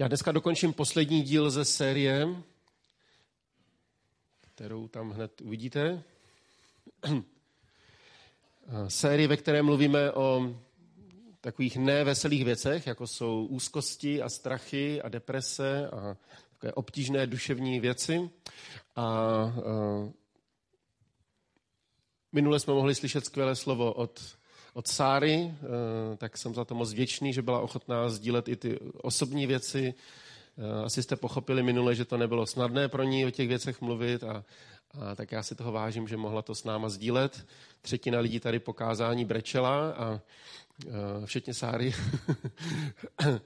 Já dneska dokončím poslední díl ze série, kterou tam hned uvidíte. série, ve které mluvíme o takových neveselých věcech, jako jsou úzkosti a strachy a deprese a takové obtížné duševní věci. A, a minule jsme mohli slyšet skvělé slovo od od Sáry, eh, tak jsem za to moc vděčný, že byla ochotná sdílet i ty osobní věci. Eh, asi jste pochopili minule, že to nebylo snadné pro ní o těch věcech mluvit a, a tak já si toho vážím, že mohla to s náma sdílet. Třetina lidí tady pokázání brečela a, eh, všetně Sáry.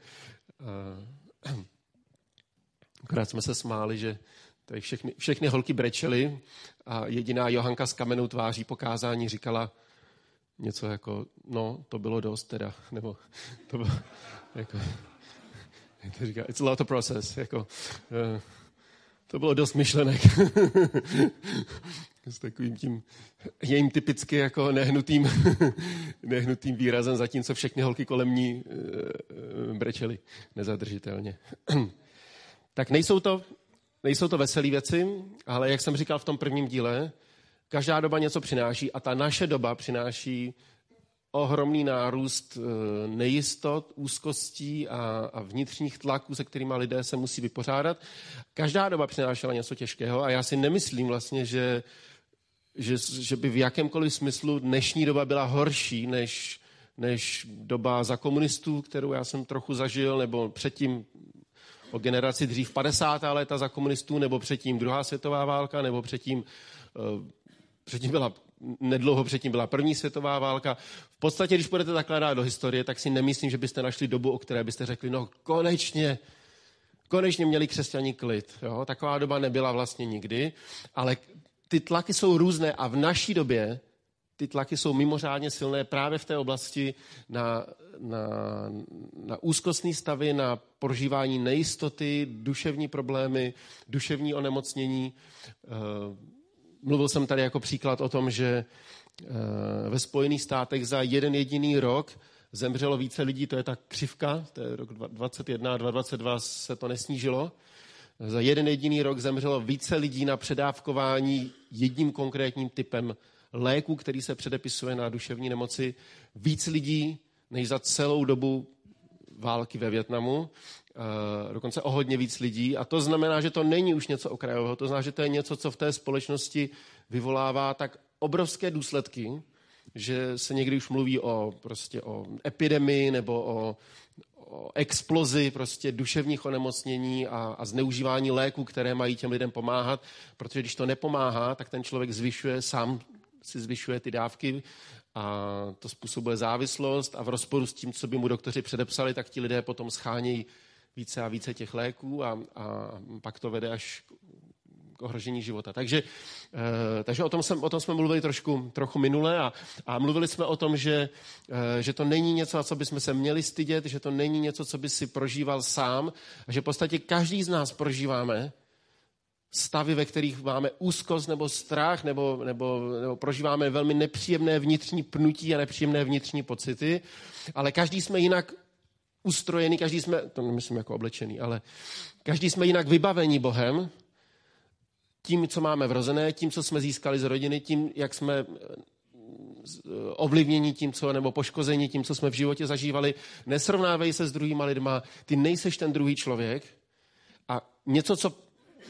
Akorát jsme se smáli, že tady všechny, všechny holky brečely a jediná Johanka s kamenou tváří pokázání říkala, něco jako, no, to bylo dost teda, nebo to bylo, jako, jak to říká, it's a lot of process, jako, uh, to bylo dost myšlenek. S takovým tím jejím typicky jako nehnutým, nehnutým výrazem, zatímco všechny holky kolem ní uh, brečely nezadržitelně. tak nejsou to, nejsou to veselé věci, ale jak jsem říkal v tom prvním díle, Každá doba něco přináší a ta naše doba přináší ohromný nárůst eh, nejistot, úzkostí a, a vnitřních tlaků, se kterými lidé se musí vypořádat. Každá doba přinášela něco těžkého a já si nemyslím vlastně, že, že, že by v jakémkoliv smyslu dnešní doba byla horší než, než doba za komunistů, kterou já jsem trochu zažil, nebo předtím o generaci dřív 50. léta za komunistů, nebo předtím druhá světová válka, nebo předtím eh, Předtím byla, nedlouho předtím byla první světová válka. V podstatě, když budete takhle dát do historie, tak si nemyslím, že byste našli dobu, o které byste řekli, no konečně, konečně měli křesťaní klid. Jo? Taková doba nebyla vlastně nikdy, ale ty tlaky jsou různé a v naší době ty tlaky jsou mimořádně silné právě v té oblasti na, na, na úzkostní stavy, na prožívání nejistoty, duševní problémy, duševní onemocnění. Eh, Mluvil jsem tady jako příklad o tom, že eh, ve Spojených státech za jeden jediný rok zemřelo více lidí, to je ta křivka, to je rok 2021 a 2022 se to nesnížilo. Za jeden jediný rok zemřelo více lidí na předávkování jedním konkrétním typem léku, který se předepisuje na duševní nemoci. Víc lidí než za celou dobu války ve Větnamu. Eh, dokonce o hodně víc lidí. A to znamená, že to není už něco okrajového, to znamená, že to je něco, co v té společnosti vyvolává tak obrovské důsledky, že se někdy už mluví o, prostě o epidemii nebo o, o explozi prostě duševních onemocnění a, a zneužívání léků, které mají těm lidem pomáhat, protože když to nepomáhá, tak ten člověk zvyšuje, sám si zvyšuje ty dávky a to způsobuje závislost. A v rozporu s tím, co by mu doktoři předepsali, tak ti lidé potom schánějí více a více těch léků a, a pak to vede až k ohrožení života. Takže, e, takže o, tom jsem, o tom jsme mluvili trošku, trochu minule a, a mluvili jsme o tom, že, e, že to není něco, na co bychom se měli stydět, že to není něco, co by si prožíval sám a že v podstatě každý z nás prožíváme stavy, ve kterých máme úzkost nebo strach, nebo, nebo, nebo prožíváme velmi nepříjemné vnitřní pnutí a nepříjemné vnitřní pocity, ale každý jsme jinak ustrojený, každý jsme, to nemyslím jako oblečený, ale každý jsme jinak vybavení Bohem, tím, co máme vrozené, tím, co jsme získali z rodiny, tím, jak jsme eh, ovlivnění tím, co, nebo poškození tím, co jsme v životě zažívali. Nesrovnávej se s druhýma lidma, ty nejseš ten druhý člověk a něco, co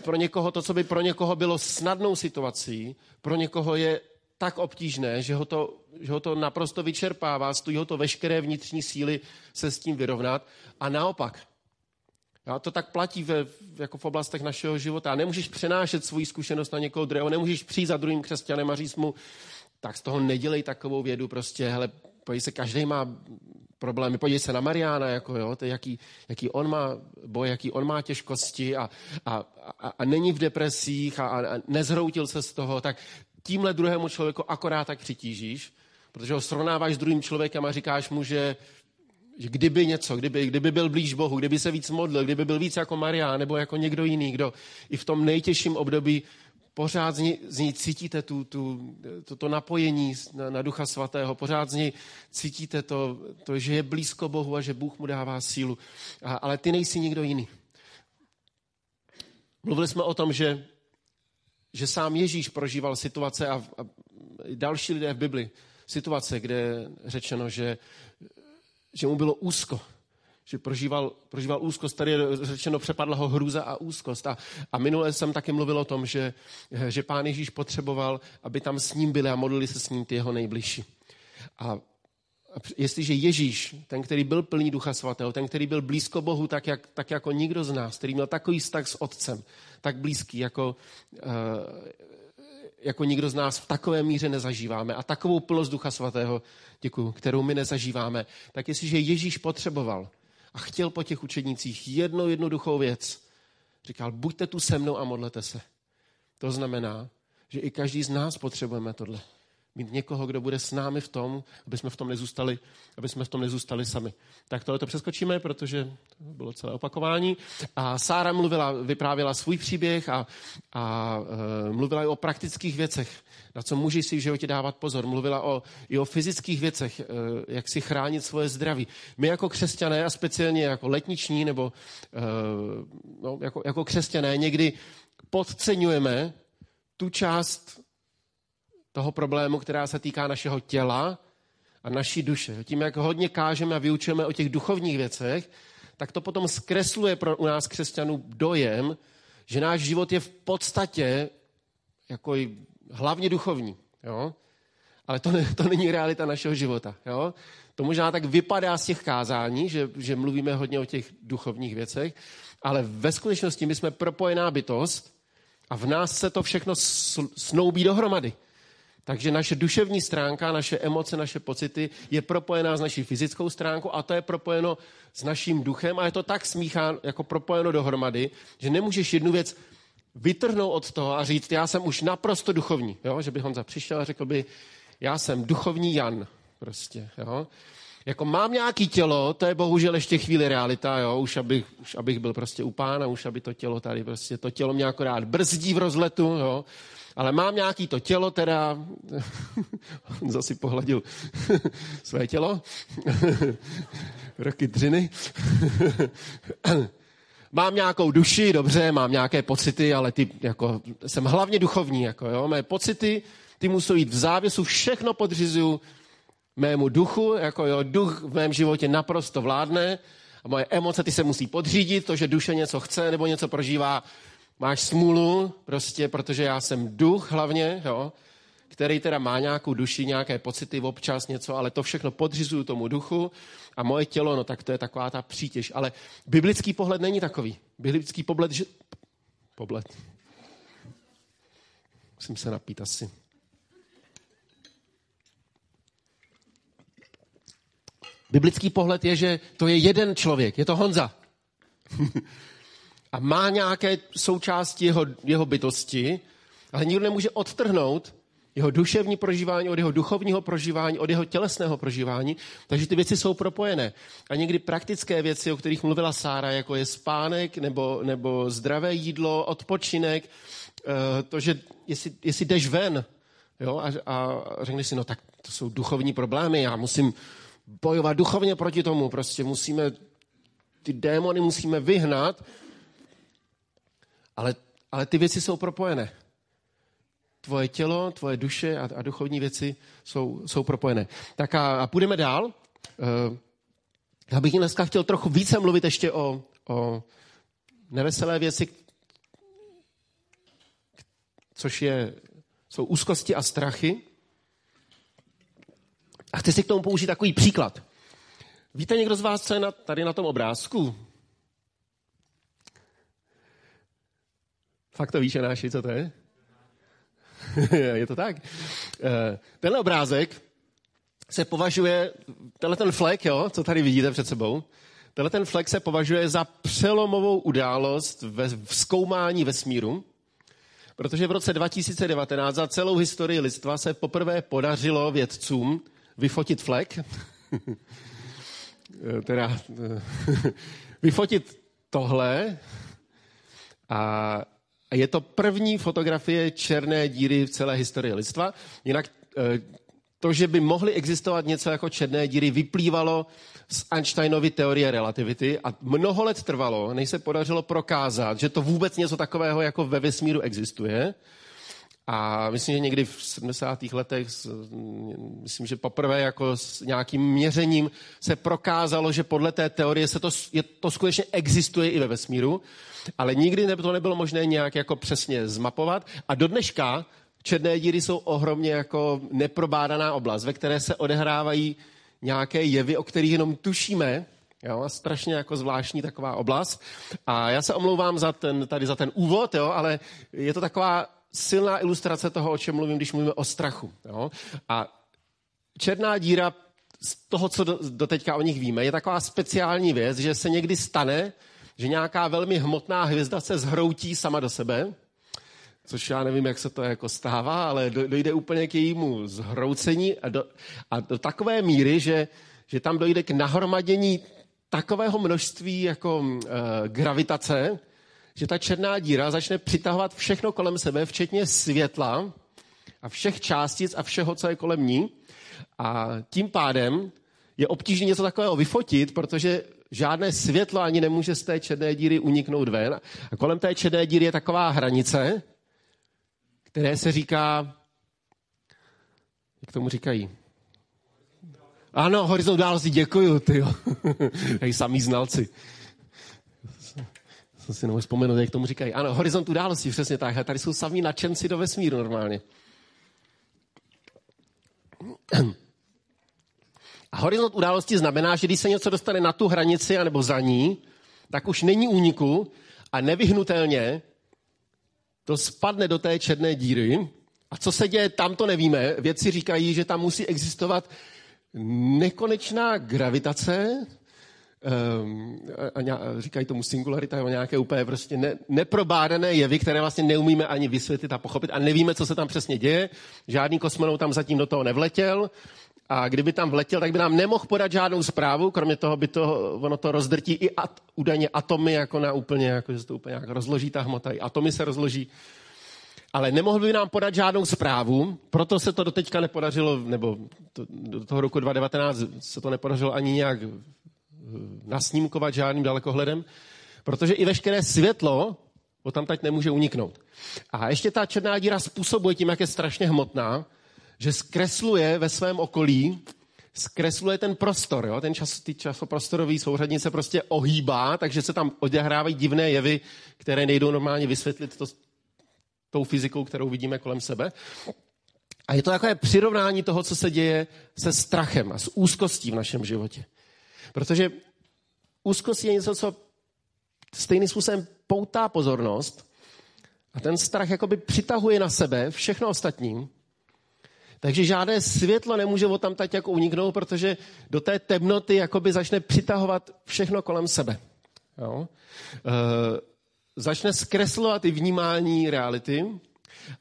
pro někoho, to, co by pro někoho bylo snadnou situací, pro někoho je tak obtížné, že ho to, že ho to naprosto vyčerpává, stojí ho to veškeré vnitřní síly se s tím vyrovnat. A naopak, a to tak platí ve, jako v oblastech našeho života. Nemůžeš přenášet svoji zkušenost na někoho druhého, nemůžeš přijít za druhým křesťanem a říct mu, tak z toho nedělej takovou vědu, prostě, hele, podívej se, každý má problémy, podívej se na Mariána, jako jo, to jaký, jaký on má boj, jaký on má těžkosti a, a, a, a není v depresích a, a nezhroutil se z toho, tak tímhle druhému člověku akorát tak přitížíš, protože ho srovnáváš s druhým člověkem a říkáš mu, že, že kdyby něco, kdyby, kdyby byl blíž Bohu, kdyby se víc modlil, kdyby byl víc jako Maria nebo jako někdo jiný, kdo i v tom nejtěžším období pořád z ní, z ní cítíte tu, tu, to, to napojení na, na Ducha Svatého, pořád z ní cítíte to, to, že je blízko Bohu a že Bůh mu dává sílu. A, ale ty nejsi nikdo jiný. Mluvili jsme o tom, že, že sám Ježíš prožíval situace a, a další lidé v Bibli, situace, kde je řečeno, že, že mu bylo úzko, že prožíval, prožíval úzkost. Tady je řečeno, přepadla ho hrůza a úzkost. A, a minule jsem taky mluvil o tom, že, že pán Ježíš potřeboval, aby tam s ním byli a modlili se s ním ty jeho nejbližší. A jestliže Ježíš, ten, který byl plný Ducha Svatého, ten, který byl blízko Bohu, tak, jak, tak jako nikdo z nás, který měl takový vztah s Otcem, tak blízký, jako, uh, jako nikdo z nás v takové míře nezažíváme. A takovou plnost Ducha Svatého, děkuju, kterou my nezažíváme, tak jestliže Ježíš potřeboval a chtěl po těch učednicích jednou jednoduchou věc, říkal, buďte tu se mnou a modlete se. To znamená, že i každý z nás potřebujeme tohle mít někoho, kdo bude s námi v tom, aby jsme v tom nezůstali, aby jsme v tom nezůstali sami. Tak tohle to přeskočíme, protože to bylo celé opakování. A Sára mluvila, vyprávěla svůj příběh a, a e, mluvila i o praktických věcech, na co můžeš si v životě dávat pozor. Mluvila o, i o fyzických věcech, e, jak si chránit svoje zdraví. My jako křesťané a speciálně jako letniční nebo e, no, jako, jako křesťané někdy podceňujeme tu část toho problému, která se týká našeho těla a naší duše. Tím, jak hodně kážeme a vyučujeme o těch duchovních věcech, tak to potom zkresluje pro u nás křesťanů dojem, že náš život je v podstatě jako hlavně duchovní. Jo? Ale to, to není realita našeho života. Jo? To možná tak vypadá z těch kázání, že, že mluvíme hodně o těch duchovních věcech, ale ve skutečnosti my jsme propojená bytost a v nás se to všechno snoubí dohromady. Takže naše duševní stránka, naše emoce, naše pocity je propojená s naší fyzickou stránkou a to je propojeno s naším duchem a je to tak smícháno, jako propojeno dohromady, že nemůžeš jednu věc vytrhnout od toho a říct, já jsem už naprosto duchovní. Jo? Že by Honza přišel a řekl by, já jsem duchovní Jan. Prostě, jo? Jako mám nějaký tělo, to je bohužel ještě chvíli realita, jo? Už, abych, už abych byl prostě u pána, už aby to tělo tady, prostě to tělo mě akorát brzdí v rozletu, jo? ale mám nějaký to tělo, teda, on zase pohladil své tělo, roky dřiny, mám nějakou duši, dobře, mám nějaké pocity, ale ty, jako, jsem hlavně duchovní, jako, jo, mé pocity, ty musou jít v závěsu, všechno podřizuju mému duchu, jako jo, duch v mém životě naprosto vládne a moje emoce ty se musí podřídit, to, že duše něco chce nebo něco prožívá, máš smůlu, prostě, protože já jsem duch hlavně, jo, který teda má nějakou duši, nějaké pocity, občas něco, ale to všechno podřizuju tomu duchu a moje tělo, no tak to je taková ta přítěž. Ale biblický pohled není takový. Biblický pohled, že... Pohled. Musím se napít asi. Biblický pohled je, že to je jeden člověk, je to Honza. a má nějaké součásti jeho, jeho bytosti, ale nikdo nemůže odtrhnout jeho duševní prožívání od jeho duchovního prožívání, od jeho tělesného prožívání, takže ty věci jsou propojené. A někdy praktické věci, o kterých mluvila Sára, jako je spánek nebo, nebo zdravé jídlo, odpočinek, eh, to, že jestli, jestli jdeš ven jo, a, a řekneš si, no tak to jsou duchovní problémy, já musím bojovat duchovně proti tomu, prostě musíme, ty démony musíme vyhnat, ale, ale ty věci jsou propojené. Tvoje tělo, tvoje duše a, a duchovní věci jsou, jsou propojené. Tak a, a půjdeme dál. Já bych dneska chtěl trochu více mluvit ještě o, o neveselé věci, což je, jsou úzkosti a strachy. A chci si k tomu použít takový příklad. Víte někdo z vás, co je na, tady na tom obrázku? Fakt to víš, Janáši, co to je? je to tak? Eh, tenhle obrázek se považuje, tenhle ten flek, jo, co tady vidíte před sebou, tenhle ten flek se považuje za přelomovou událost ve zkoumání vesmíru, protože v roce 2019 za celou historii lidstva se poprvé podařilo vědcům vyfotit flek, eh, teda eh, vyfotit tohle a je to první fotografie černé díry v celé historii lidstva. Jinak eh, to, že by mohly existovat něco jako černé díry, vyplývalo z Einsteinovy teorie relativity a mnoho let trvalo, než se podařilo prokázat, že to vůbec něco takového jako ve vesmíru existuje. A myslím, že někdy v 70. letech, myslím, že poprvé jako s nějakým měřením se prokázalo, že podle té teorie se to, je, to skutečně existuje i ve vesmíru, ale nikdy to nebylo možné nějak jako přesně zmapovat. A do dneška černé díry jsou ohromně jako neprobádaná oblast, ve které se odehrávají nějaké jevy, o kterých jenom tušíme, Jo, strašně jako zvláštní taková oblast. A já se omlouvám za ten, tady za ten úvod, jo, ale je to taková silná ilustrace toho, o čem mluvím, když mluvíme o strachu. Jo? A černá díra z toho, co do, do teďka o nich víme, je taková speciální věc, že se někdy stane, že nějaká velmi hmotná hvězda se zhroutí sama do sebe, což já nevím, jak se to jako stává, ale dojde úplně k jejímu zhroucení a do, a do takové míry, že, že tam dojde k nahromadění takového množství jako uh, gravitace, že ta černá díra začne přitahovat všechno kolem sebe, včetně světla a všech částic a všeho, co je kolem ní. A tím pádem je obtížné něco takového vyfotit, protože žádné světlo ani nemůže z té černé díry uniknout ven. A kolem té černé díry je taková hranice, které se říká, jak tomu říkají? Ano, horizont události, děkuju, ty Tady samý znalci jsem si nemohl vzpomenout, jak tomu říkají. Ano, horizont události, přesně tak. A tady jsou samý nadšenci do vesmíru normálně. A horizont události znamená, že když se něco dostane na tu hranici anebo za ní, tak už není úniku a nevyhnutelně to spadne do té černé díry. A co se děje, tam to nevíme. Vědci říkají, že tam musí existovat nekonečná gravitace, a, a říkají tomu singularita, nebo nějaké úplně prostě ne, neprobádané jevy, které vlastně neumíme ani vysvětlit a pochopit a nevíme, co se tam přesně děje. Žádný kosmonaut tam zatím do toho nevletěl a kdyby tam vletěl, tak by nám nemohl podat žádnou zprávu, kromě toho by to, ono to rozdrtí i at, údajně atomy, jako na úplně, jako že se to úplně jak rozloží ta hmota, i atomy se rozloží. Ale nemohl by nám podat žádnou zprávu, proto se to doteďka nepodařilo, nebo to, do toho roku 2019 se to nepodařilo ani nějak nasnímkovat žádným dalekohledem, protože i veškeré světlo o tam teď nemůže uniknout. A ještě ta černá díra způsobuje tím, jak je strašně hmotná, že zkresluje ve svém okolí, zkresluje ten prostor. Jo? Ten čas, ty časoprostorový souřadnice prostě ohýbá, takže se tam odehrávají divné jevy, které nejdou normálně vysvětlit to, tou fyzikou, kterou vidíme kolem sebe. A je to takové přirovnání toho, co se děje se strachem a s úzkostí v našem životě. Protože úzkost je něco, co stejným způsobem poutá pozornost a ten strach jakoby přitahuje na sebe všechno ostatní. Takže žádné světlo nemůže o tam tak jako uniknout, protože do té temnoty jakoby začne přitahovat všechno kolem sebe. Jo? E, začne zkreslovat i vnímání reality.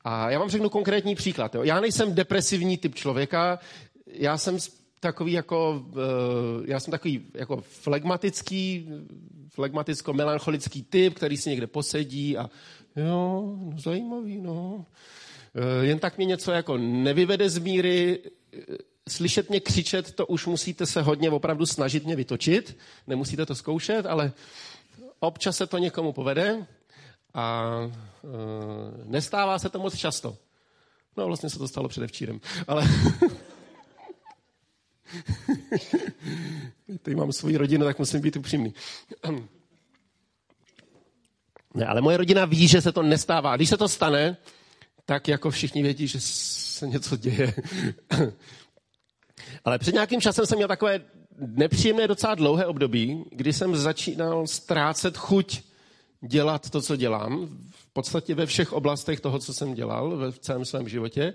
A já vám řeknu konkrétní příklad. Jo? Já nejsem depresivní typ člověka, já jsem takový jako, eh, já jsem takový jako flegmatický, flegmaticko-melancholický typ, který si někde posedí a jo, no, zajímavý, no. Eh, jen tak mě něco jako nevyvede z míry, eh, slyšet mě křičet, to už musíte se hodně opravdu snažit mě vytočit, nemusíte to zkoušet, ale občas se to někomu povede a nestává se to moc často. No vlastně se to stalo předevčírem, ale Tady mám svoji rodinu, tak musím být upřímný. Ne, ale moje rodina ví, že se to nestává. Když se to stane, tak jako všichni vědí, že se něco děje. ale před nějakým časem jsem měl takové nepříjemné docela dlouhé období, kdy jsem začínal ztrácet chuť dělat to, co dělám, v podstatě ve všech oblastech toho, co jsem dělal v celém svém životě.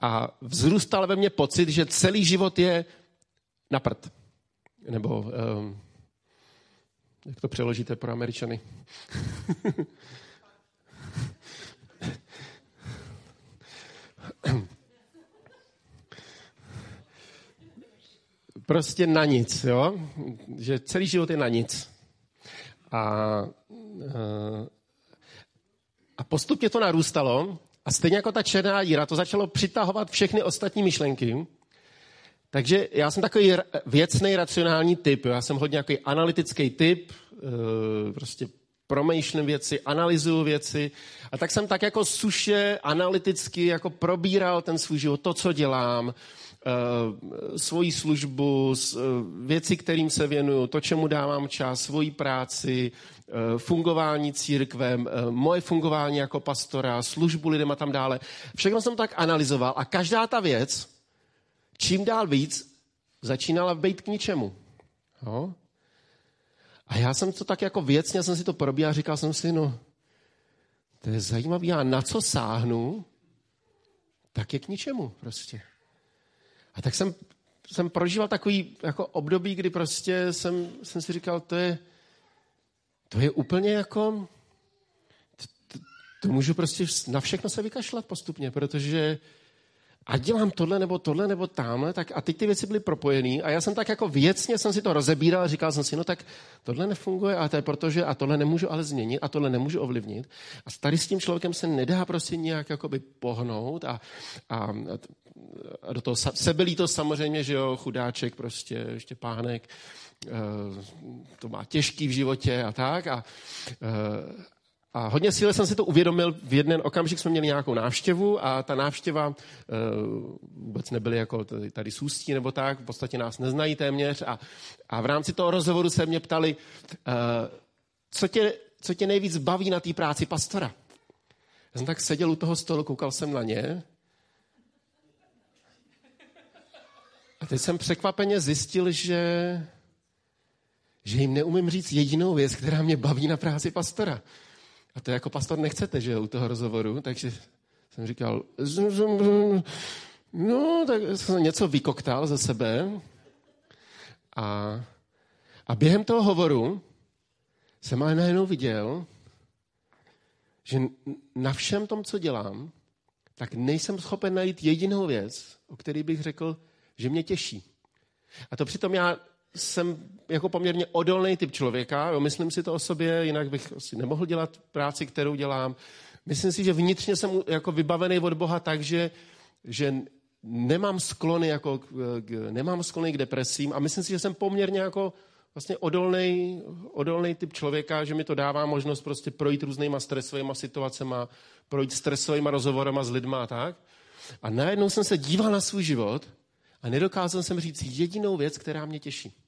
A vzrůstal ve mně pocit, že celý život je na prd. Nebo um, jak to přeložíte pro Američany? prostě na nic, jo? Že celý život je na nic. A uh, A postupně to narůstalo a stejně jako ta černá díra, to začalo přitahovat všechny ostatní myšlenky. Takže já jsem takový věcný, racionální typ. Já jsem hodně nějaký analytický typ, eh, prostě promýšlím věci, analyzuju věci. A tak jsem tak jako suše, analyticky jako probíral ten svůj život, to, co dělám, eh, svoji službu, eh, věci, kterým se věnuju, to, čemu dávám čas, svoji práci, fungování církvem, moje fungování jako pastora, službu lidem a tam dále. Všechno jsem tak analyzoval a každá ta věc, čím dál víc, začínala být k ničemu. Jo? A já jsem to tak jako věcně jsem si to probíhal říkal jsem si, no, to je zajímavé, já na co sáhnu, tak je k ničemu prostě. A tak jsem, jsem prožíval takový jako období, kdy prostě jsem, jsem si říkal, to je, to je úplně jako, to, to můžu prostě na všechno se vykašlat postupně, protože a dělám tohle nebo tohle nebo tamhle, tak a teď ty věci byly propojené a já jsem tak jako věcně jsem si to rozebíral a říkal jsem si, no tak tohle nefunguje a to je protože a tohle nemůžu ale změnit a tohle nemůžu ovlivnit. A tady s tím člověkem se nedá prostě nějak jakoby pohnout a, a, a do toho sebelí to samozřejmě, že jo, chudáček prostě, ještě pánek, Eh, to má těžký v životě a tak. A, eh, a hodně síle jsem si to uvědomil, v jeden okamžik jsme měli nějakou návštěvu a ta návštěva uh, vůbec nebyly jako tady, tady ústí nebo tak, v podstatě nás neznají téměř a, a v rámci toho rozhovoru se mě ptali, uh, co, tě, co tě nejvíc baví na té práci pastora. Já jsem tak seděl u toho stolu, koukal jsem na ně a teď jsem překvapeně zjistil, že že jim neumím říct jedinou věc, která mě baví na práci pastora. A to jako pastor nechcete, že u toho rozhovoru, takže jsem říkal, no, tak jsem něco vykoktal ze sebe. A, a během toho hovoru jsem ale najednou viděl, že na všem tom, co dělám, tak nejsem schopen najít jedinou věc, o který bych řekl, že mě těší. A to přitom já jsem jako poměrně odolný typ člověka, jo, myslím si to o sobě, jinak bych asi nemohl dělat práci, kterou dělám. Myslím si, že vnitřně jsem jako vybavený od Boha tak, že, že nemám sklony, jako, nemám sklony k depresím a myslím si, že jsem poměrně jako vlastně odolný, odolný typ člověka, že mi to dává možnost prostě projít různýma stresovými situacemi, projít stresovými rozhovorama s lidma a tak. A najednou jsem se díval na svůj život a nedokázal jsem říct jedinou věc, která mě těší.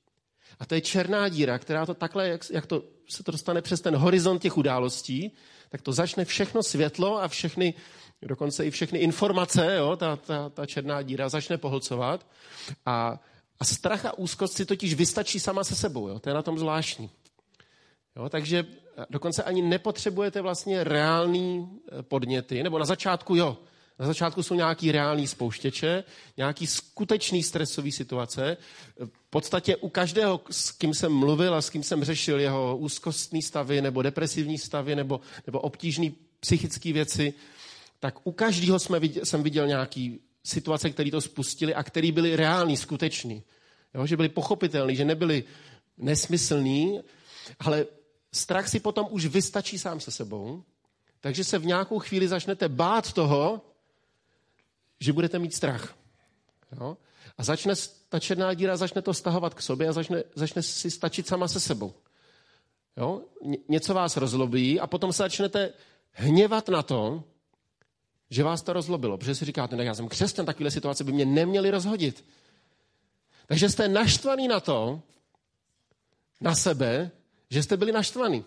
A to je černá díra, která to takhle, jak, jak to se to dostane přes ten horizont těch událostí, tak to začne všechno světlo a všechny, dokonce i všechny informace, jo, ta, ta, ta černá díra začne pohlcovat. A, a strach a úzkost si totiž vystačí sama se sebou. Jo, to je na tom zvláštní. Jo, takže dokonce ani nepotřebujete vlastně reální eh, podněty, nebo na začátku jo, na začátku jsou nějaký reální spouštěče, nějaký skutečný stresový situace. Podstatě u každého, s kým jsem mluvil a s kým jsem řešil jeho úzkostní stavy nebo depresivní stavy nebo, nebo obtížné psychické věci, tak u každého jsme viděl, jsem viděl nějaký situace, které to spustili a které byly reální, skutečný. Jo, že byly pochopitelné, že nebyly nesmyslný, ale strach si potom už vystačí sám se sebou, takže se v nějakou chvíli začnete bát toho, že budete mít strach. Jo? A začne, ta černá díra začne to stahovat k sobě a začne, začne si stačit sama se sebou. Jo? Něco vás rozlobí a potom se začnete hněvat na to, že vás to rozlobilo. Protože si říkáte, ne, já jsem křesťan, takové situace by mě neměly rozhodit. Takže jste naštvaný na to, na sebe, že jste byli naštvaný.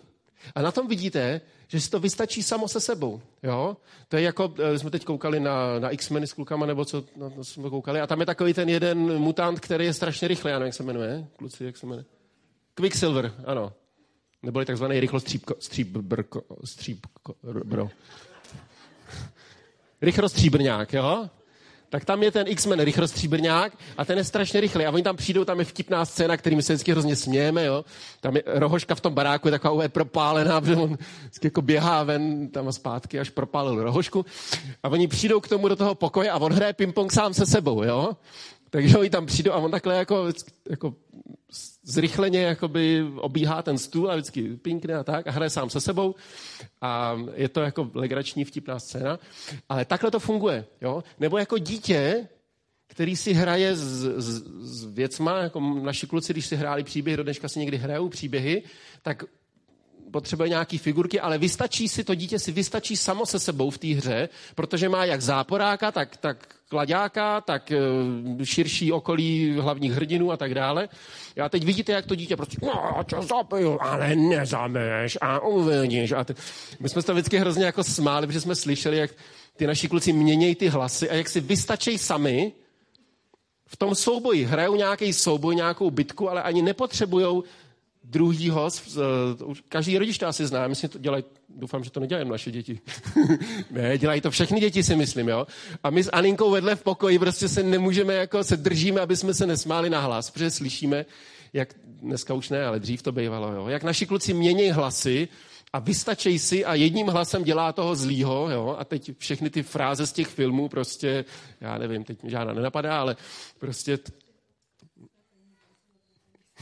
A na tom vidíte, že si to vystačí samo se sebou. Jo? To je jako, eh, jsme teď koukali na, na X-meny s klukama, nebo co na to jsme koukali, a tam je takový ten jeden mutant, který je strašně rychlý, já nevím, jak se jmenuje, kluci, jak se jmenuje? Quicksilver, ano. Neboli takzvaný rychlostříbko, stříbrko, stříbko, bro. Rychlostříbrňák, jo? Tak tam je ten X-Men rychlostříbrňák a ten je strašně rychlý. A oni tam přijdou, tam je vtipná scéna, kterým se vždycky hrozně smějeme, jo. Tam je rohoška v tom baráku, je taková úplně propálená, protože on jako běhá ven tam a zpátky, až propálil rohošku. A oni přijdou k tomu do toho pokoje a on hraje ping-pong sám se sebou, jo. Takže oni tam přijdou a on takhle jako, jako zrychleně jakoby obíhá ten stůl a vždycky pinkne a tak a hraje sám se sebou a je to jako legrační vtipná scéna. Ale takhle to funguje. Jo? Nebo jako dítě, který si hraje s, s, s věcma, jako naši kluci, když si hráli příběhy, do dneška si někdy hrajou příběhy, tak potřebuje nějaký figurky, ale vystačí si, to dítě si vystačí samo se sebou v té hře, protože má jak záporáka, tak, tak kladáka, tak uh, širší okolí hlavních hrdinů a tak dále. A teď vidíte, jak to dítě prostě, no, čo zapiju, ale nezameš a uvidíš. A. My jsme se to vždycky hrozně jako smáli, protože jsme slyšeli, jak ty naši kluci měnějí ty hlasy a jak si vystačí sami v tom souboji. Hrajou nějaký souboj, nějakou bitku, ale ani nepotřebují druhýho, každý rodič to asi zná, myslím, to dělají, doufám, že to nedělají naše děti. ne, dělají to všechny děti, si myslím, jo. A my s Aninkou vedle v pokoji prostě se nemůžeme, jako se držíme, aby jsme se nesmáli na hlas, protože slyšíme, jak, dneska už ne, ale dřív to bývalo, jo, jak naši kluci mění hlasy a vystačej si a jedním hlasem dělá toho zlýho, jo, a teď všechny ty fráze z těch filmů prostě, já nevím, teď mi žádná nenapadá, ale prostě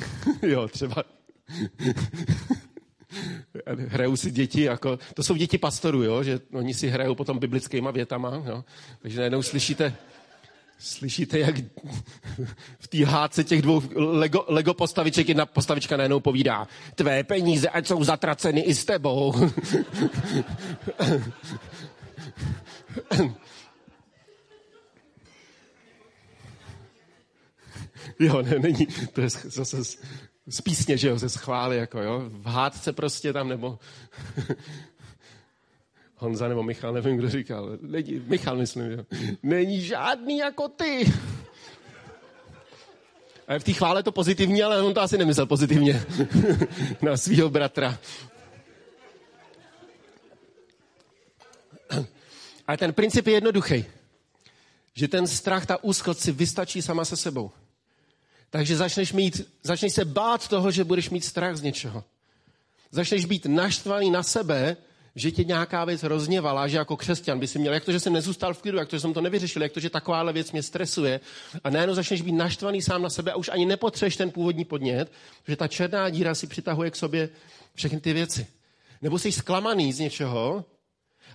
jo, třeba hrajou si děti, jako, to jsou děti pastorů, jo, že oni si hrajou potom biblickýma větama, jo, takže najednou slyšíte, slyšíte, jak v té hádce těch dvou Lego, Lego postaviček jedna postavička najednou povídá, tvé peníze, ať jsou zatraceny i s tebou. jo, ne, není, to je zase z písně, že jo, ze schvály, jako jo, v hádce prostě tam, nebo Honza nebo Michal, nevím, kdo říkal. Není, Michal, myslím, jo. Není žádný jako ty. A v té chvále to pozitivní, ale on to asi nemyslel pozitivně na svého bratra. Ale ten princip je jednoduchý. Že ten strach, ta úzkost si vystačí sama se sebou. Takže začneš, mít, začneš se bát toho, že budeš mít strach z něčeho. Začneš být naštvaný na sebe, že tě nějaká věc rozněvala, že jako křesťan by si měl, jak to, že jsem nezůstal v klidu, jak to, že jsem to nevyřešil, jak to, že takováhle věc mě stresuje. A najednou začneš být naštvaný sám na sebe a už ani nepotřebuješ ten původní podnět, že ta černá díra si přitahuje k sobě všechny ty věci. Nebo jsi zklamaný z něčeho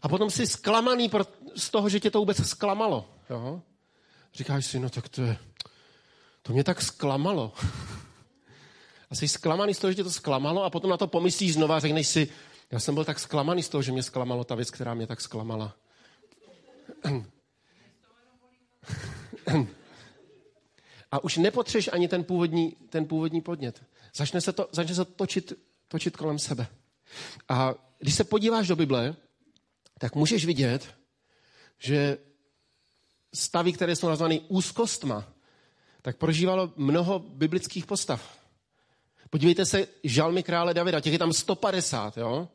a potom jsi zklamaný z toho, že tě to vůbec zklamalo. Jo? Říkáš si, no tak to je, to mě tak zklamalo. A jsi zklamaný z toho, že tě to zklamalo a potom na to pomyslíš znova a řekneš si, já jsem byl tak zklamaný z toho, že mě zklamalo ta věc, která mě tak zklamala. A už nepotřeš ani ten původní, ten původní podnět. Začne se to, začne se to točit, točit kolem sebe. A když se podíváš do Bible, tak můžeš vidět, že stavy, které jsou nazvány úzkostma, tak prožívalo mnoho biblických postav. Podívejte se, žalmy krále Davida, těch je tam 150, jo?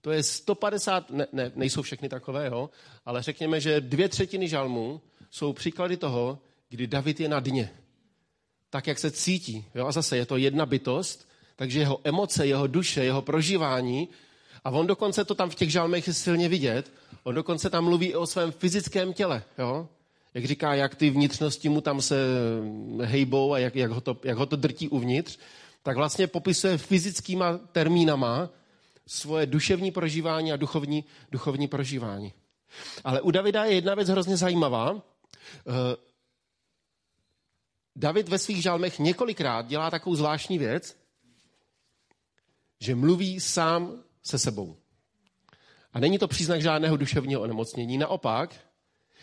To je 150, ne, ne, nejsou všechny takové, jo? ale řekněme, že dvě třetiny žalmů jsou příklady toho, kdy David je na dně. Tak, jak se cítí. Jo? A zase je to jedna bytost, takže jeho emoce, jeho duše, jeho prožívání, a on dokonce to tam v těch žalmech je silně vidět, on dokonce tam mluví i o svém fyzickém těle. Jo? Jak říká, jak ty vnitřnosti mu tam se hejbou a jak, jak, ho, to, jak ho to drtí uvnitř, tak vlastně popisuje fyzickýma termínama svoje duševní prožívání a duchovní, duchovní prožívání. Ale u Davida je jedna věc hrozně zajímavá. Eh, David ve svých žalmech několikrát dělá takovou zvláštní věc, že mluví sám se sebou. A není to příznak žádného duševního onemocnění. Naopak,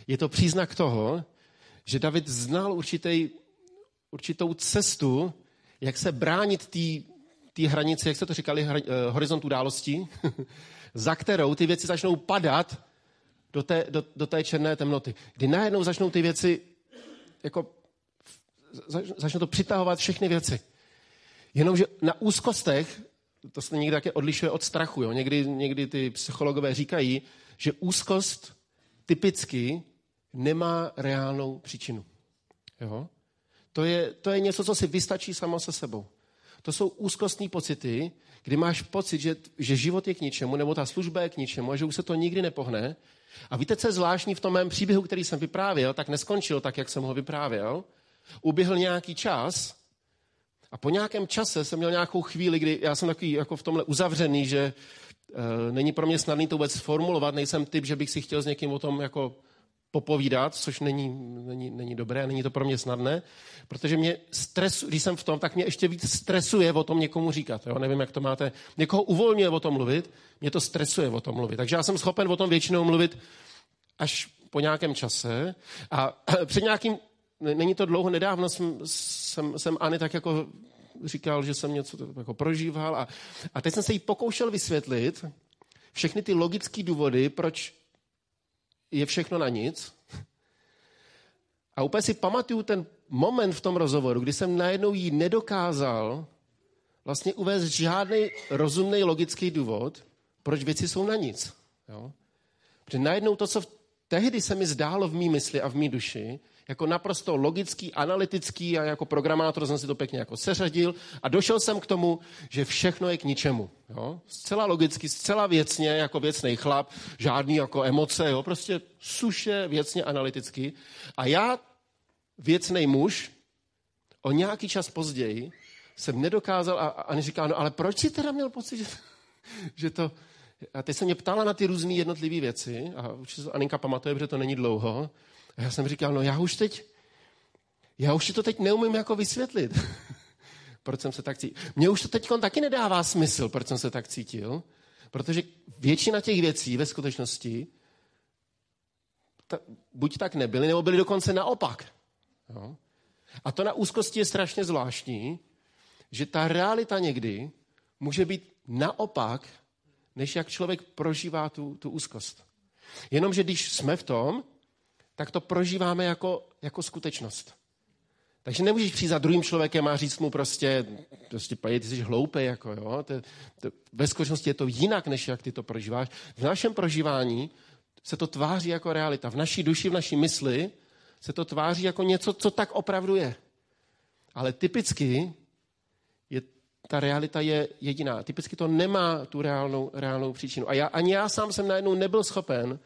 je to příznak toho, že David znal určitý, určitou cestu, jak se bránit té hranici, jak se to říkali, eh, horizont událostí, za kterou ty věci začnou padat do té, do, do té černé temnoty. Kdy najednou začnou ty věci, jako, začnou to přitahovat všechny věci. Jenomže na úzkostech, to se někdy také odlišuje od strachu. Jo? Někdy, někdy ty psychologové říkají, že úzkost typicky nemá reálnou příčinu. Jo? To, je, to je něco, co si vystačí samo se sebou. To jsou úzkostní pocity, kdy máš pocit, že, že život je k ničemu, nebo ta služba je k ničemu a že už se to nikdy nepohne. A víte, co je zvláštní v tom mém příběhu, který jsem vyprávěl, tak neskončil tak, jak jsem ho vyprávěl, Uběhl nějaký čas a po nějakém čase jsem měl nějakou chvíli, kdy já jsem takový jako v tomhle uzavřený, že e, není pro mě snadný to vůbec formulovat, nejsem typ, že bych si chtěl s někým o tom jako popovídat, což není, není, není dobré, není to pro mě snadné, protože mě stresu, když jsem v tom, tak mě ještě víc stresuje o tom někomu říkat. Jo? Nevím, jak to máte. Někoho uvolňuje o tom mluvit, mě to stresuje o tom mluvit. Takže já jsem schopen o tom většinou mluvit až po nějakém čase. A před nějakým, není to dlouho, nedávno jsem, jsem, jsem Ani tak jako říkal, že jsem něco jako prožíval a, a teď jsem se jí pokoušel vysvětlit všechny ty logické důvody, proč je všechno na nic. A úplně si pamatuju ten moment v tom rozhovoru, kdy jsem najednou jí nedokázal vlastně uvést žádný rozumný logický důvod, proč věci jsou na nic. Jo? Protože najednou to, co v tehdy se mi zdálo v mý mysli a v mý duši, jako naprosto logický, analytický a jako programátor jsem si to pěkně jako seřadil a došel jsem k tomu, že všechno je k ničemu. Jo? Zcela logicky, zcela věcně, jako věcný chlap, žádný jako emoce, jo? prostě suše, věcně, analyticky. A já, věcný muž, o nějaký čas později jsem nedokázal a, a říká, no ale proč si teda měl pocit, že, že to, a teď se mě ptala na ty různé jednotlivé věci a určitě Aninka pamatuje, protože to není dlouho. A já jsem říkal, no já už teď, já už to teď neumím jako vysvětlit. proč jsem se tak cítil. Mně už to teď taky nedává smysl, proč jsem se tak cítil. Protože většina těch věcí ve skutečnosti ta, buď tak nebyly, nebo byly dokonce naopak. Jo? A to na úzkosti je strašně zvláštní, že ta realita někdy může být naopak než jak člověk prožívá tu, tu úzkost. Jenomže když jsme v tom, tak to prožíváme jako, jako skutečnost. Takže nemůžeš přijít za druhým člověkem a říct mu prostě, prostě pají, ty jsi hloupý, jako jo. To, to, ve skutečnosti je to jinak, než jak ty to prožíváš. V našem prožívání se to tváří jako realita. V naší duši, v naší mysli se to tváří jako něco, co tak opravdu je. Ale typicky ta realita je jediná. Typicky to nemá tu reálnou, reálnou příčinu. A já, ani já sám jsem najednou nebyl schopen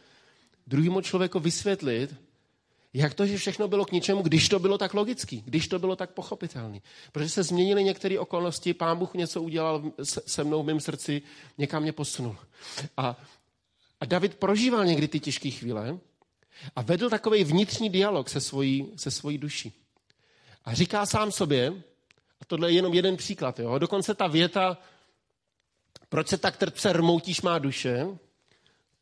druhému člověku vysvětlit, jak to, že všechno bylo k ničemu, když to bylo tak logický, když to bylo tak pochopitelné. Protože se změnily některé okolnosti, pán Bůh něco udělal se mnou v mém srdci, někam mě posunul. A, a David prožíval někdy ty těžké chvíle a vedl takový vnitřní dialog se svojí, se svojí duší. A říká sám sobě, a tohle je jenom jeden příklad. Jo? Dokonce ta věta, proč se tak trpce rmoutíš má duše,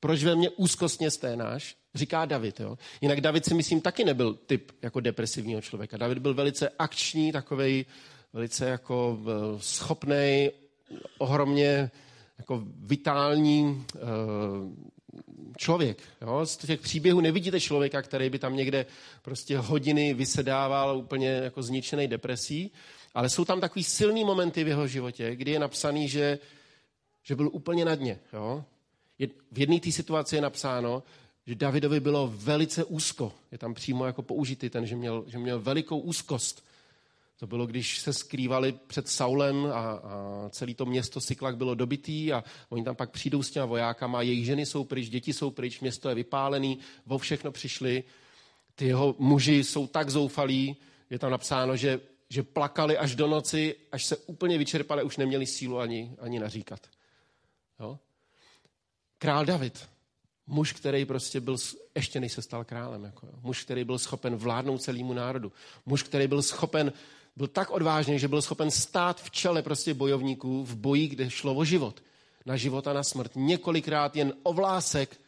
proč ve mně úzkostně sténáš, říká David. Jo? Jinak David si myslím taky nebyl typ jako depresivního člověka. David byl velice akční, takovej velice jako eh, schopný, ohromně jako vitální uh, člověk. Jo? Z těch příběhů nevidíte člověka, který by tam někde prostě hodiny vysedával úplně jako zničený depresí, ale jsou tam takový silný momenty v jeho životě, kdy je napsaný, že, že byl úplně na dně. Jo? V jedné té situaci je napsáno, že Davidovi bylo velice úzko. Je tam přímo jako použitý ten, že měl, že měl velikou úzkost. To bylo, když se skrývali před Saulem a, a celé to město Siklak bylo dobitý a oni tam pak přijdou s těma vojákama, jejich ženy jsou pryč, děti jsou pryč, město je vypálený, vo všechno přišli. Ty jeho muži jsou tak zoufalí, je tam napsáno, že že plakali až do noci, až se úplně vyčerpali, už neměli sílu ani, ani naříkat. Jo? Král David, muž, který prostě byl, ještě než se stal králem, jako, jo? muž, který byl schopen vládnout celému národu, muž, který byl schopen, byl tak odvážný, že byl schopen stát v čele prostě bojovníků v boji, kde šlo o život. Na život a na smrt. Několikrát jen o vlásek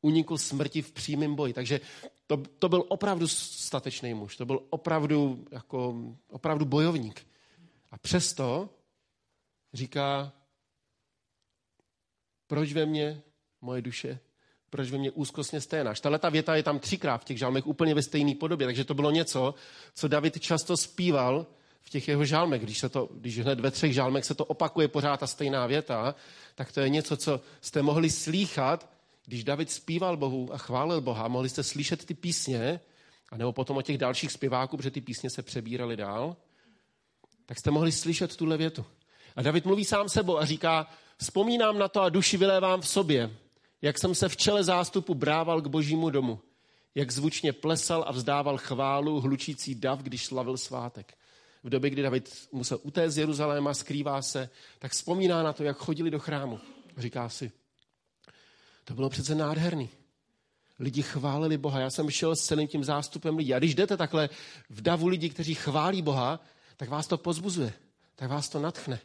unikl smrti v přímém boji. Takže to, to byl opravdu statečný muž, to byl opravdu, jako, opravdu bojovník. A přesto říká, proč ve mně, moje duše, proč ve mně úzkostně sténáš. Tahle ta věta je tam třikrát v těch žalmech úplně ve stejné podobě, takže to bylo něco, co David často zpíval v těch jeho žálmech. Když, se to, když hned ve třech žálmech se to opakuje pořád ta stejná věta, tak to je něco, co jste mohli slýchat když David zpíval Bohu a chválil Boha, mohli jste slyšet ty písně, a nebo potom o těch dalších zpěváků, protože ty písně se přebíraly dál, tak jste mohli slyšet tuhle větu. A David mluví sám sebou a říká, vzpomínám na to a duši vylévám v sobě, jak jsem se v čele zástupu brával k božímu domu. jak zvučně plesal a vzdával chválu hlučící dav, když slavil svátek. V době, kdy David musel utéct z Jeruzaléma, skrývá se, tak vzpomíná na to, jak chodili do chrámu. Říká si, to bylo přece nádherný. Lidi chválili Boha. Já jsem šel s celým tím zástupem lidí. A když jdete takhle v davu lidí, kteří chválí Boha, tak vás to pozbuzuje, tak vás to natchne.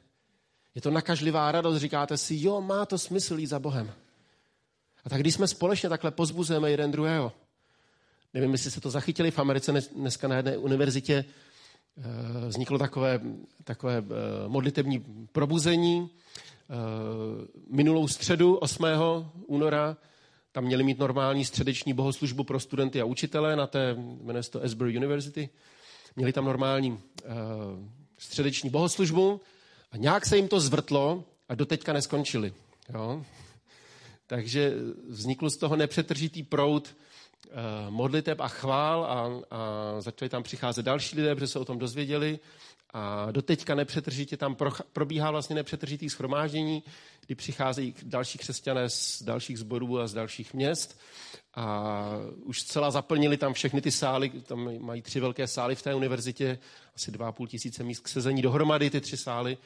Je to nakažlivá radost, říkáte si, jo, má to smysl jít za Bohem. A tak když jsme společně takhle pozbuzujeme jeden druhého, nevím, jestli se to zachytili v Americe dneska na jedné univerzitě, eh, vzniklo takové, takové eh, modlitební probuzení. Eh, minulou středu 8. února tam měli mít normální středeční bohoslužbu pro studenty a učitele na té, jmenuje se to Asbury University. Měli tam normální středeční bohoslužbu a nějak se jim to zvrtlo a doteďka neskončili. Jo? Takže vznikl z toho nepřetržitý proud eh, modliteb a chvál a, a začali tam přicházet další lidé, protože se o tom dozvěděli. A doteďka nepřetržitě tam probíhá vlastně nepřetržitý schromáždění, kdy přicházejí další křesťané z dalších zborů a z dalších měst. A už zcela zaplnili tam všechny ty sály, tam mají tři velké sály v té univerzitě, asi dva půl tisíce míst k sezení dohromady ty tři sály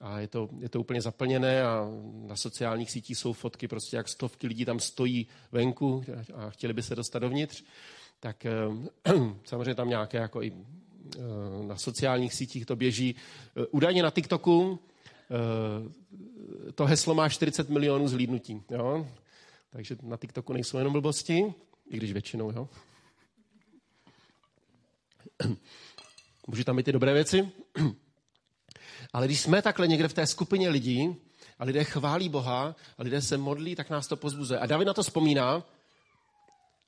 a je to, je to úplně zaplněné a na sociálních sítích jsou fotky, prostě jak stovky lidí tam stojí venku a chtěli by se dostat dovnitř. Tak eh, samozřejmě tam nějaké jako i eh, na sociálních sítích to běží. Eh, údajně na TikToku to heslo má 40 milionů zhlídnutí. Jo? Takže na TikToku nejsou jenom blbosti, i když většinou. Jo? Můžu tam být ty dobré věci? Ale když jsme takhle někde v té skupině lidí a lidé chválí Boha a lidé se modlí, tak nás to pozbuzuje. A David na to vzpomíná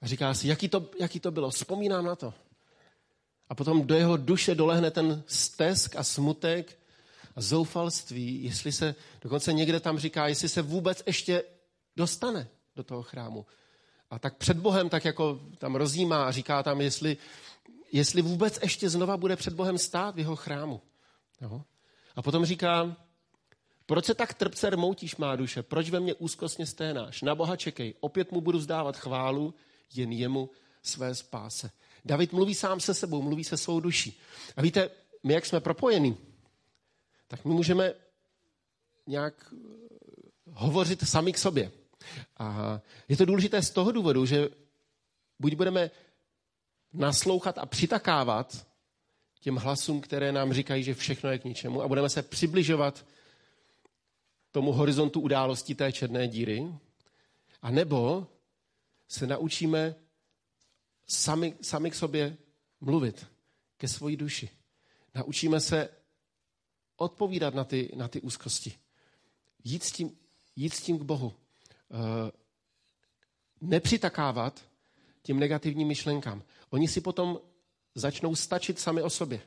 a říká si, jaký to, jaký to bylo. Vzpomínám na to. A potom do jeho duše dolehne ten stesk a smutek a zoufalství, jestli se, dokonce někde tam říká, jestli se vůbec ještě dostane do toho chrámu. A tak před Bohem tak jako tam rozjímá a říká tam, jestli, jestli vůbec ještě znova bude před Bohem stát v jeho chrámu. Jo? A potom říká, proč se tak trpce rmoutíš, má duše? Proč ve mně úzkostně sténáš? Na Boha čekej, opět mu budu vzdávat chválu, jen jemu své spáse. David mluví sám se sebou, mluví se svou duší. A víte, my jak jsme propojení, tak my můžeme nějak eh, hovořit sami k sobě. A je to důležité z toho důvodu, že buď budeme naslouchat a přitakávat těm hlasům, které nám říkají, že všechno je k ničemu a budeme se přibližovat tomu horizontu události té černé díry, a nebo se naučíme sami, sami k sobě mluvit, ke svoji duši. Naučíme se odpovídat na ty, na ty úzkosti. Jít s, tím, jít s tím k Bohu. E, nepřitakávat těm negativním myšlenkám. Oni si potom začnou stačit sami o sobě.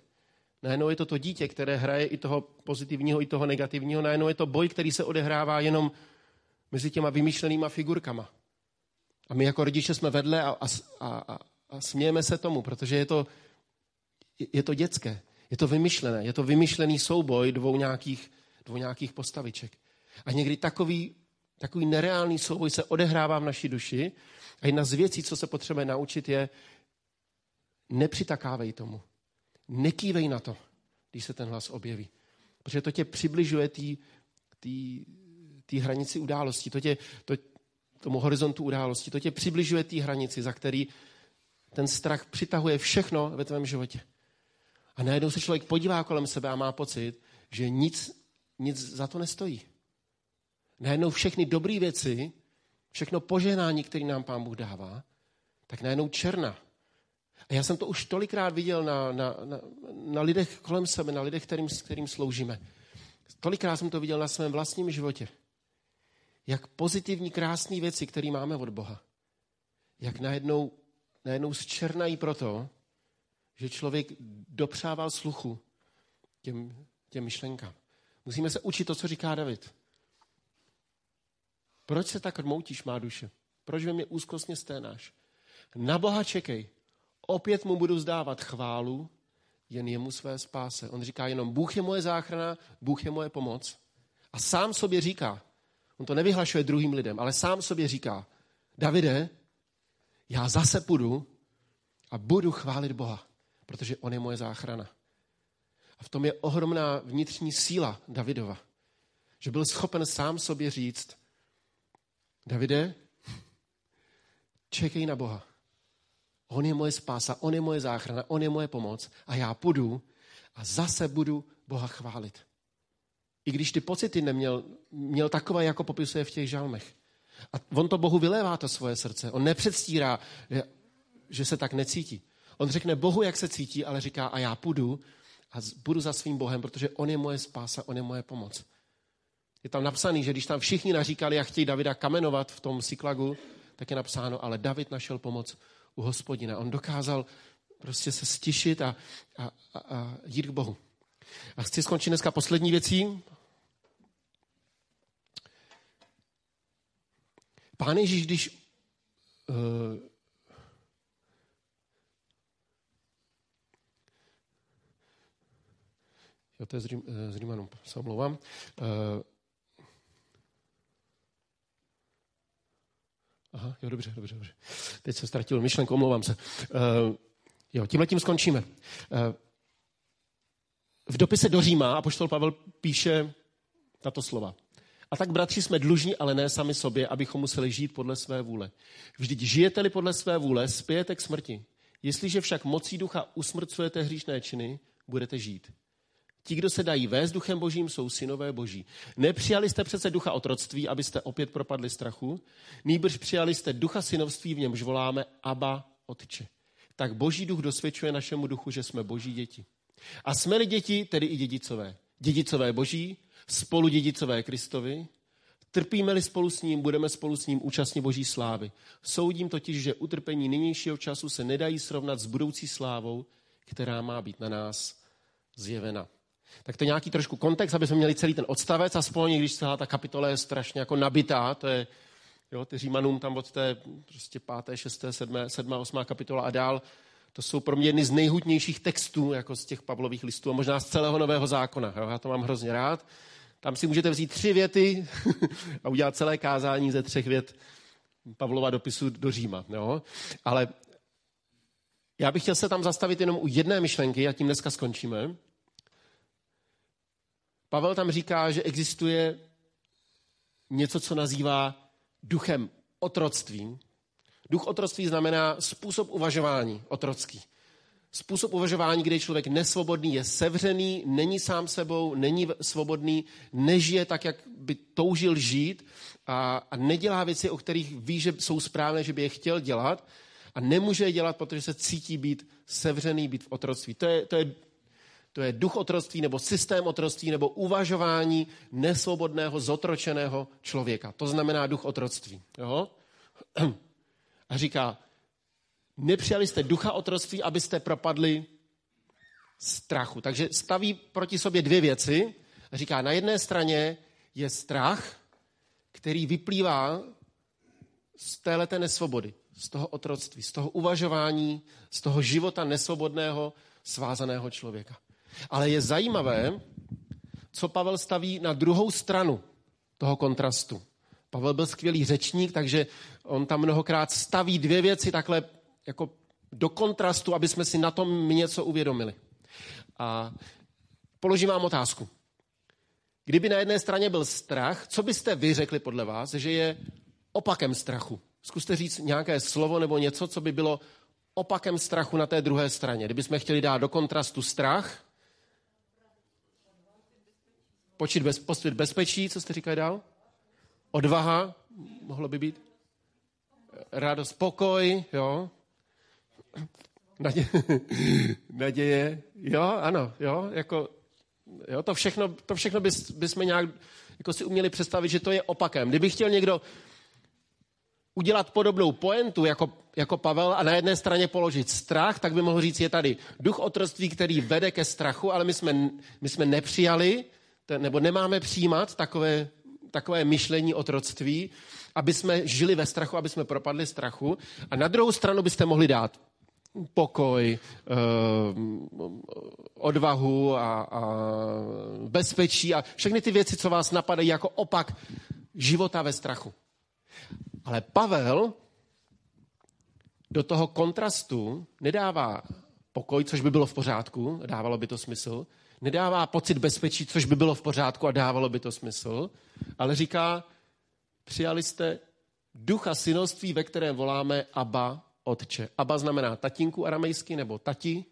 Najednou je to to dítě, které hraje i toho pozitivního, i toho negativního. Najednou je to boj, který se odehrává jenom mezi těma vymýšlenýma figurkama. A my jako rodiče jsme vedle a, a, a, a smějeme se tomu, protože je to, je to dětské. Je to vymyšlené. Je to vymyšlený souboj dvou nějakých, dvou nějakých postaviček. A někdy takový, takový nereálný souboj se odehrává v naší duši. A jedna z věcí, co se potřebuje naučit, je nepřitakávej tomu. Nekývej na to, když se ten hlas objeví. Protože to tě přibližuje té hranici události, to tě, to, tomu horizontu události, to tě přibližuje té hranici, za který ten strach přitahuje všechno ve tvém životě. A najednou se člověk podívá kolem sebe a má pocit, že nic, nic za to nestojí. Najednou všechny dobré věci, všechno požehnání, které nám Pán Bůh dává, tak najednou černa. A já jsem to už tolikrát viděl na, na, na, na lidech kolem sebe, na lidech, kterým, kterým sloužíme. Tolikrát jsem to viděl na svém vlastním životě. Jak pozitivní, krásné věci, které máme od Boha, jak najednou, najednou zčernají proto, že člověk dopřával sluchu těm, těm myšlenkám. Musíme se učit to, co říká David. Proč se tak rmoutíš, má duše? Proč ve mě úzkostně sténáš? Na Boha čekej. Opět mu budu vzdávat chválu, jen jemu své spáse. On říká jenom, Bůh je moje záchrana, Bůh je moje pomoc. A sám sobě říká, on to nevyhlašuje druhým lidem, ale sám sobě říká, Davide, já zase půjdu a budu chválit Boha, protože on je moje záchrana. A v tom je ohromná vnitřní síla Davidova, že byl schopen sám sobě říct, Davide, čekej na Boha. On je moje spása, on je moje záchrana, on je moje pomoc a já půjdu a zase budu Boha chválit. I když ty pocity neměl, měl takové, jako popisuje v těch žalmech. A on to Bohu vylévá to svoje srdce. On nepředstírá, že se tak necítí. On řekne Bohu, jak se cítí, ale říká, a já půjdu a budu za svým Bohem, protože on je moje spása, on je moje pomoc. Je tam napsaný, že když tam všichni naříkali a chtějí Davida kamenovat v tom Siklagu, tak je napsáno, ale David našel pomoc u hospodina. On dokázal prostě se stišit a, a, a, a jít k Bohu. A chci skončit dneska poslední věcí. Pán Ježíš, když uh, Jo, to je z, Rím, eh, z se omlouvám. Uh, aha, jo, dobře, dobře, dobře. Teď jsem ztratil myšlenku, omlouvám se. Uh, jo, tímhle tím skončíme. Uh, v dopise do Říma apoštol Pavel píše tato slova. A tak, bratři, jsme dlužní, ale ne sami sobě, abychom museli žít podle své vůle. Vždyť žijete-li podle své vůle, spějete k smrti. Jestliže však mocí ducha usmrcujete hříšné činy, budete žít. Ti, kdo se dají vést duchem božím, jsou synové boží. Nepřijali jste přece ducha otroctví, abyste opět propadli strachu, nýbrž přijali jste ducha synovství, v němž voláme Aba, Otče. Tak boží duch dosvědčuje našemu duchu, že jsme boží děti. A jsme-li děti, tedy i dědicové. Dědicové boží, spolu dědicové Kristovi, trpíme-li spolu s ním, budeme spolu s ním účastní boží slávy. Soudím totiž, že utrpení nynějšího času se nedají srovnat s budoucí slávou, která má být na nás zjevena. Tak to je nějaký trošku kontext, aby jsme měli celý ten odstavec, aspoň když celá ta kapitola je strašně jako nabitá, to je, jo, ty Římanům tam od té prostě páté, šesté, sedmé, sedmá, osmá kapitola a dál, to jsou pro mě jedny z nejhutnějších textů, jako z těch Pavlových listů a možná z celého Nového zákona. Jo? Já to mám hrozně rád. Tam si můžete vzít tři věty a udělat celé kázání ze třech vět Pavlova dopisu do Říma. Jo? Ale já bych chtěl se tam zastavit jenom u jedné myšlenky a tím dneska skončíme. Pavel tam říká, že existuje něco, co nazývá duchem otroctví. Duch otroctví znamená způsob uvažování otrocký. Způsob uvažování, kde je člověk nesvobodný, je sevřený, není sám sebou, není svobodný, nežije tak, jak by toužil žít a, a nedělá věci, o kterých ví, že jsou správné, že by je chtěl dělat a nemůže je dělat, protože se cítí být sevřený, být v otroctví. To je, to je, to je duch otroctví nebo systém otroctví nebo uvažování nesvobodného, zotročeného člověka. To znamená duch otroctví. Jo? A říká, nepřijali jste ducha otroctví, abyste propadli strachu. Takže staví proti sobě dvě věci. A říká, na jedné straně je strach, který vyplývá z téhleté nesvobody, z toho otroctví, z toho uvažování, z toho života nesvobodného, svázaného člověka. Ale je zajímavé, co Pavel staví na druhou stranu toho kontrastu. Pavel byl skvělý řečník, takže on tam mnohokrát staví dvě věci takhle jako do kontrastu, aby jsme si na tom něco uvědomili. A položím vám otázku. Kdyby na jedné straně byl strach, co byste vy řekli podle vás, že je opakem strachu? Zkuste říct nějaké slovo nebo něco, co by bylo opakem strachu na té druhé straně. Kdybychom chtěli dát do kontrastu strach, počít bez, pocit bezpečí, co jste říkali dál? Odvaha, mohlo by být. Radost, pokoj, jo. Naděje, naděje, jo, ano, jo, jako, jo, to všechno, to všechno bys, bychom nějak jako si uměli představit, že to je opakem. Kdyby chtěl někdo udělat podobnou poentu jako, jako Pavel a na jedné straně položit strach, tak by mohl říct, je tady duch otroství, který vede ke strachu, ale my jsme, my jsme nepřijali, nebo nemáme přijímat takové, takové myšlení otroctví, aby jsme žili ve strachu, aby jsme propadli strachu. A na druhou stranu byste mohli dát pokoj, eh, odvahu a, a bezpečí a všechny ty věci, co vás napadají jako opak života ve strachu. Ale Pavel do toho kontrastu nedává pokoj, což by bylo v pořádku, dávalo by to smysl, nedává pocit bezpečí, což by bylo v pořádku a dávalo by to smysl, ale říká, přijali jste ducha synoství, ve kterém voláme Abba, Otče. Abba znamená tatínku aramejsky nebo tati.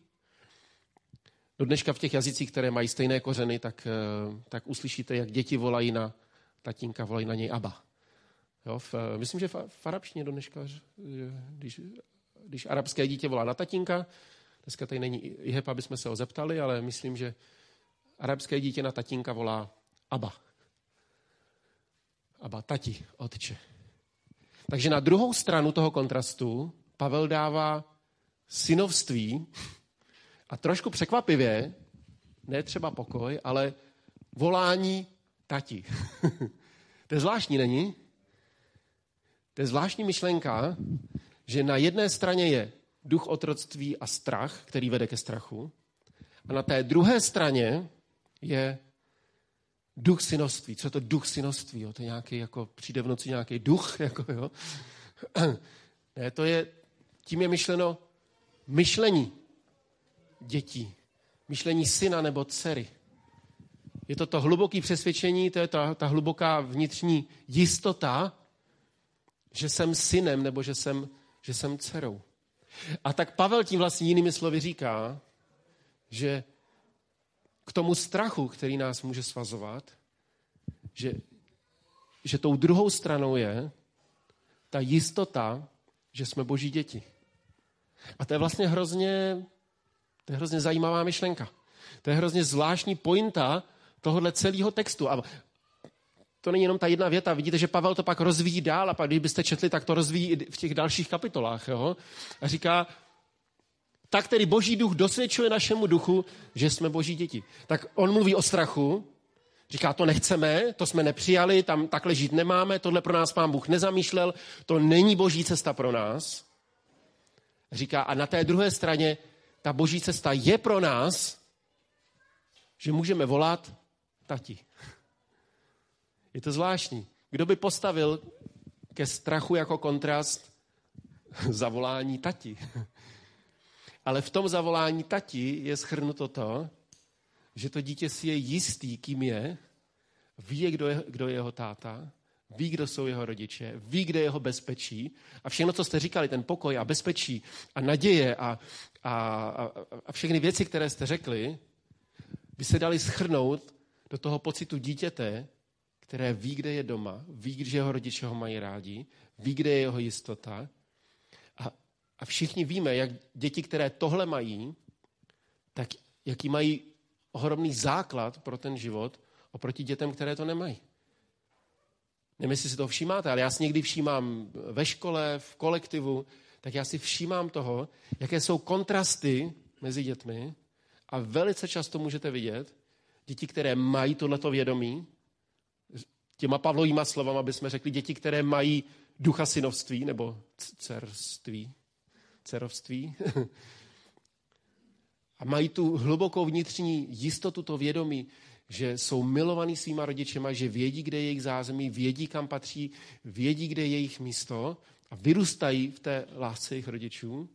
Do dneška v těch jazycích, které mají stejné kořeny, tak, eh, tak uslyšíte, jak děti volají na tatínka, volají na něj Abba. Jo, v, eh, myslím, že v, v arabštině do dneška, když, když arabské dítě volá na tatínka, dneska tady není Ihep, aby jsme se ho zeptali, ale myslím, že arabské dítě na tatínka volá Abba. Abba, tati, otče. Takže na druhou stranu toho kontrastu Pavel dává synovství a trošku překvapivě, ne třeba pokoj, ale volání tati. to je zvláštní, není? To je zvláštní myšlenka, že na jedné straně je duch otroctví a strach, který vede ke strachu, a na té druhé straně je duch synoství. Co je to duch synoství? Jo? To je nějaký, jako přijde v noci nějaký duch, jako, jo? Ne, to je, tím je myšleno myšlení dětí. Myšlení syna nebo dcery. Je to to hluboké přesvědčení, to je ta, ta hluboká vnitřní jistota, že jsem synem nebo že jsem, že jsem dcerou. A tak Pavel tím vlastně jinými slovy říká, že k tomu strachu, který nás může svazovat, že, že tou druhou stranou je ta jistota, že jsme boží děti. A to je vlastně hrozně, to je hrozně zajímavá myšlenka. To je hrozně zvláštní pointa tohohle celého textu. A to není jenom ta jedna věta. Vidíte, že Pavel to pak rozvíjí dál a pak, když byste četli, tak to rozvíjí i v těch dalších kapitolách. Jo? A říká, tak tedy boží duch dosvědčuje našemu duchu, že jsme boží děti. Tak on mluví o strachu, říká, to nechceme, to jsme nepřijali, tam takhle žít nemáme, tohle pro nás pán Bůh nezamýšlel, to není boží cesta pro nás. Říká, a na té druhé straně ta boží cesta je pro nás, že můžeme volat tati. Je to zvláštní. Kdo by postavil ke strachu jako kontrast zavolání tati? Ale v tom zavolání tati je schrnuto to, že to dítě si je jistý, kým je, ví, kdo je, kdo je jeho táta, ví, kdo jsou jeho rodiče, ví, kde je jeho bezpečí. A všechno, co jste říkali, ten pokoj a bezpečí a naděje a, a, a, a všechny věci, které jste řekli, by se dali schrnout do toho pocitu dítěte, které ví, kde je doma, ví, že jeho rodiče ho mají rádi, ví, kde je jeho jistota. A, a všichni víme, jak děti, které tohle mají, tak jaký mají ohromný základ pro ten život oproti dětem, které to nemají. Nevím, jestli si to všímáte, ale já si někdy všímám ve škole, v kolektivu, tak já si všímám toho, jaké jsou kontrasty mezi dětmi a velice často můžete vidět děti, které mají tohleto vědomí, těma Pavlovýma slovama bychom řekli děti, které mají ducha synovství nebo cerství, cerovství a mají tu hlubokou vnitřní jistotu, to vědomí, že jsou milovaní svýma rodičema, že vědí, kde je jejich zázemí, vědí, kam patří, vědí, kde je jejich místo a vyrůstají v té lásce jejich rodičů.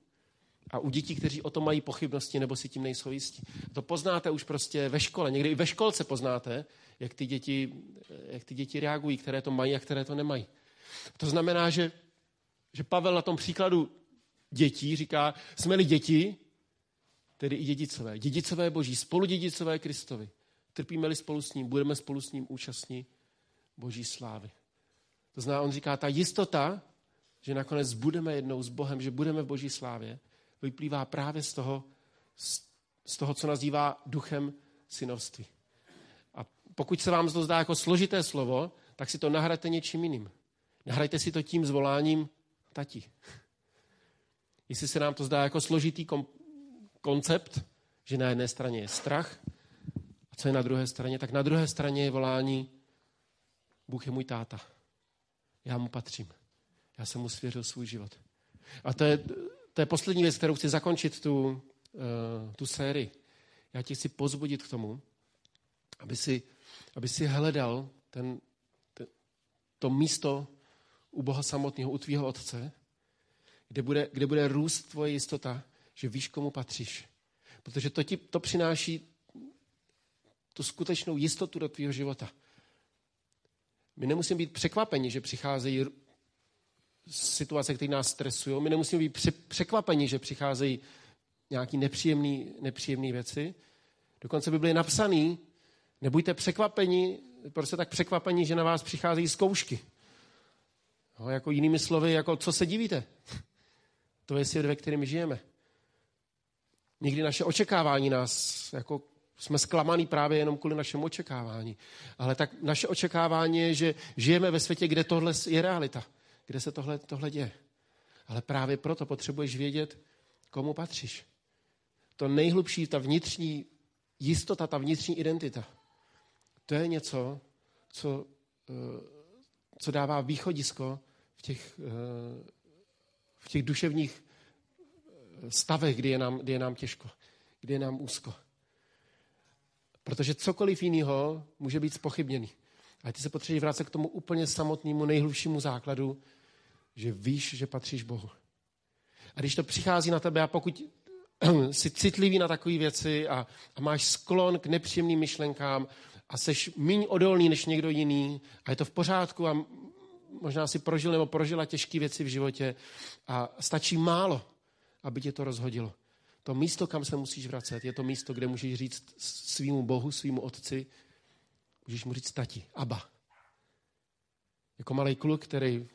A u dětí, kteří o tom mají pochybnosti nebo si tím nejsou jistí. To poznáte už prostě ve škole. Někdy i ve školce poznáte, jak ty děti, jak ty děti reagují, které to mají a které to nemají. To znamená, že, že Pavel na tom příkladu dětí říká, jsme-li děti, tedy i dědicové. Dědicové boží, spoludědicové Kristovi. Trpíme-li spolu s ním, budeme spolu s ním účastní boží slávy. To znamená, on říká, ta jistota, že nakonec budeme jednou s Bohem, že budeme v boží slávě, vyplývá právě z toho, z toho, co nazývá duchem synovství. A pokud se vám to zdá jako složité slovo, tak si to nahrajte něčím jiným. Nahrajte si to tím zvoláním tati. Jestli se nám to zdá jako složitý kom- koncept, že na jedné straně je strach, a co je na druhé straně, tak na druhé straně je volání Bůh je můj táta. Já mu patřím. Já jsem mu svěřil svůj život. A to je to je poslední věc, kterou chci zakončit tu, uh, tu sérii. Já tě chci pozbudit k tomu, aby si, aby si hledal ten, ten, to místo u Boha samotného, u tvýho otce, kde bude, kde bude růst tvoje jistota, že víš, komu patříš. Protože to ti to přináší tu skutečnou jistotu do tvého života. My nemusíme být překvapeni, že přicházejí situace, které nás stresují. My nemusíme být překvapeni, že přicházejí nějaké nepříjemné věci. Dokonce by byly napsaný, nebuďte překvapeni, prostě tak překvapení, že na vás přicházejí zkoušky. No, jako jinými slovy, jako co se divíte? To je svět, ve kterém žijeme. Někdy naše očekávání nás, jako jsme zklamaný právě jenom kvůli našemu očekávání. Ale tak naše očekávání je, že žijeme ve světě, kde tohle je realita. Kde se tohle, tohle děje. Ale právě proto potřebuješ vědět, komu patříš. To nejhlubší, ta vnitřní jistota, ta vnitřní identita. To je něco, co, eh, co dává východisko v těch, eh, v těch duševních eh, stavech, kdy je, nám, kdy je nám těžko, kdy je nám úzko. Protože cokoliv jiného může být spochybněný. A ty se potřebuješ vrátit k tomu úplně samotnému, nejhlubšímu základu, že víš, že patříš Bohu. A když to přichází na tebe a pokud jsi citlivý na takové věci a, a máš sklon k nepříjemným myšlenkám a seš méně odolný než někdo jiný a je to v pořádku a možná si prožil nebo prožila těžké věci v životě a stačí málo, aby tě to rozhodilo. To místo, kam se musíš vracet, je to místo, kde můžeš říct svýmu Bohu, svýmu otci, můžeš mu říct tati, Aba. Jako malý kluk, který,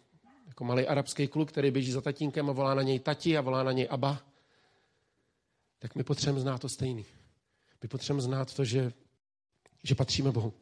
jako malý arabský kluk, který běží za tatínkem a volá na něj tati a volá na něj Aba, tak my potřebujeme znát to stejný. My potřebujeme znát to, že, že patříme Bohu.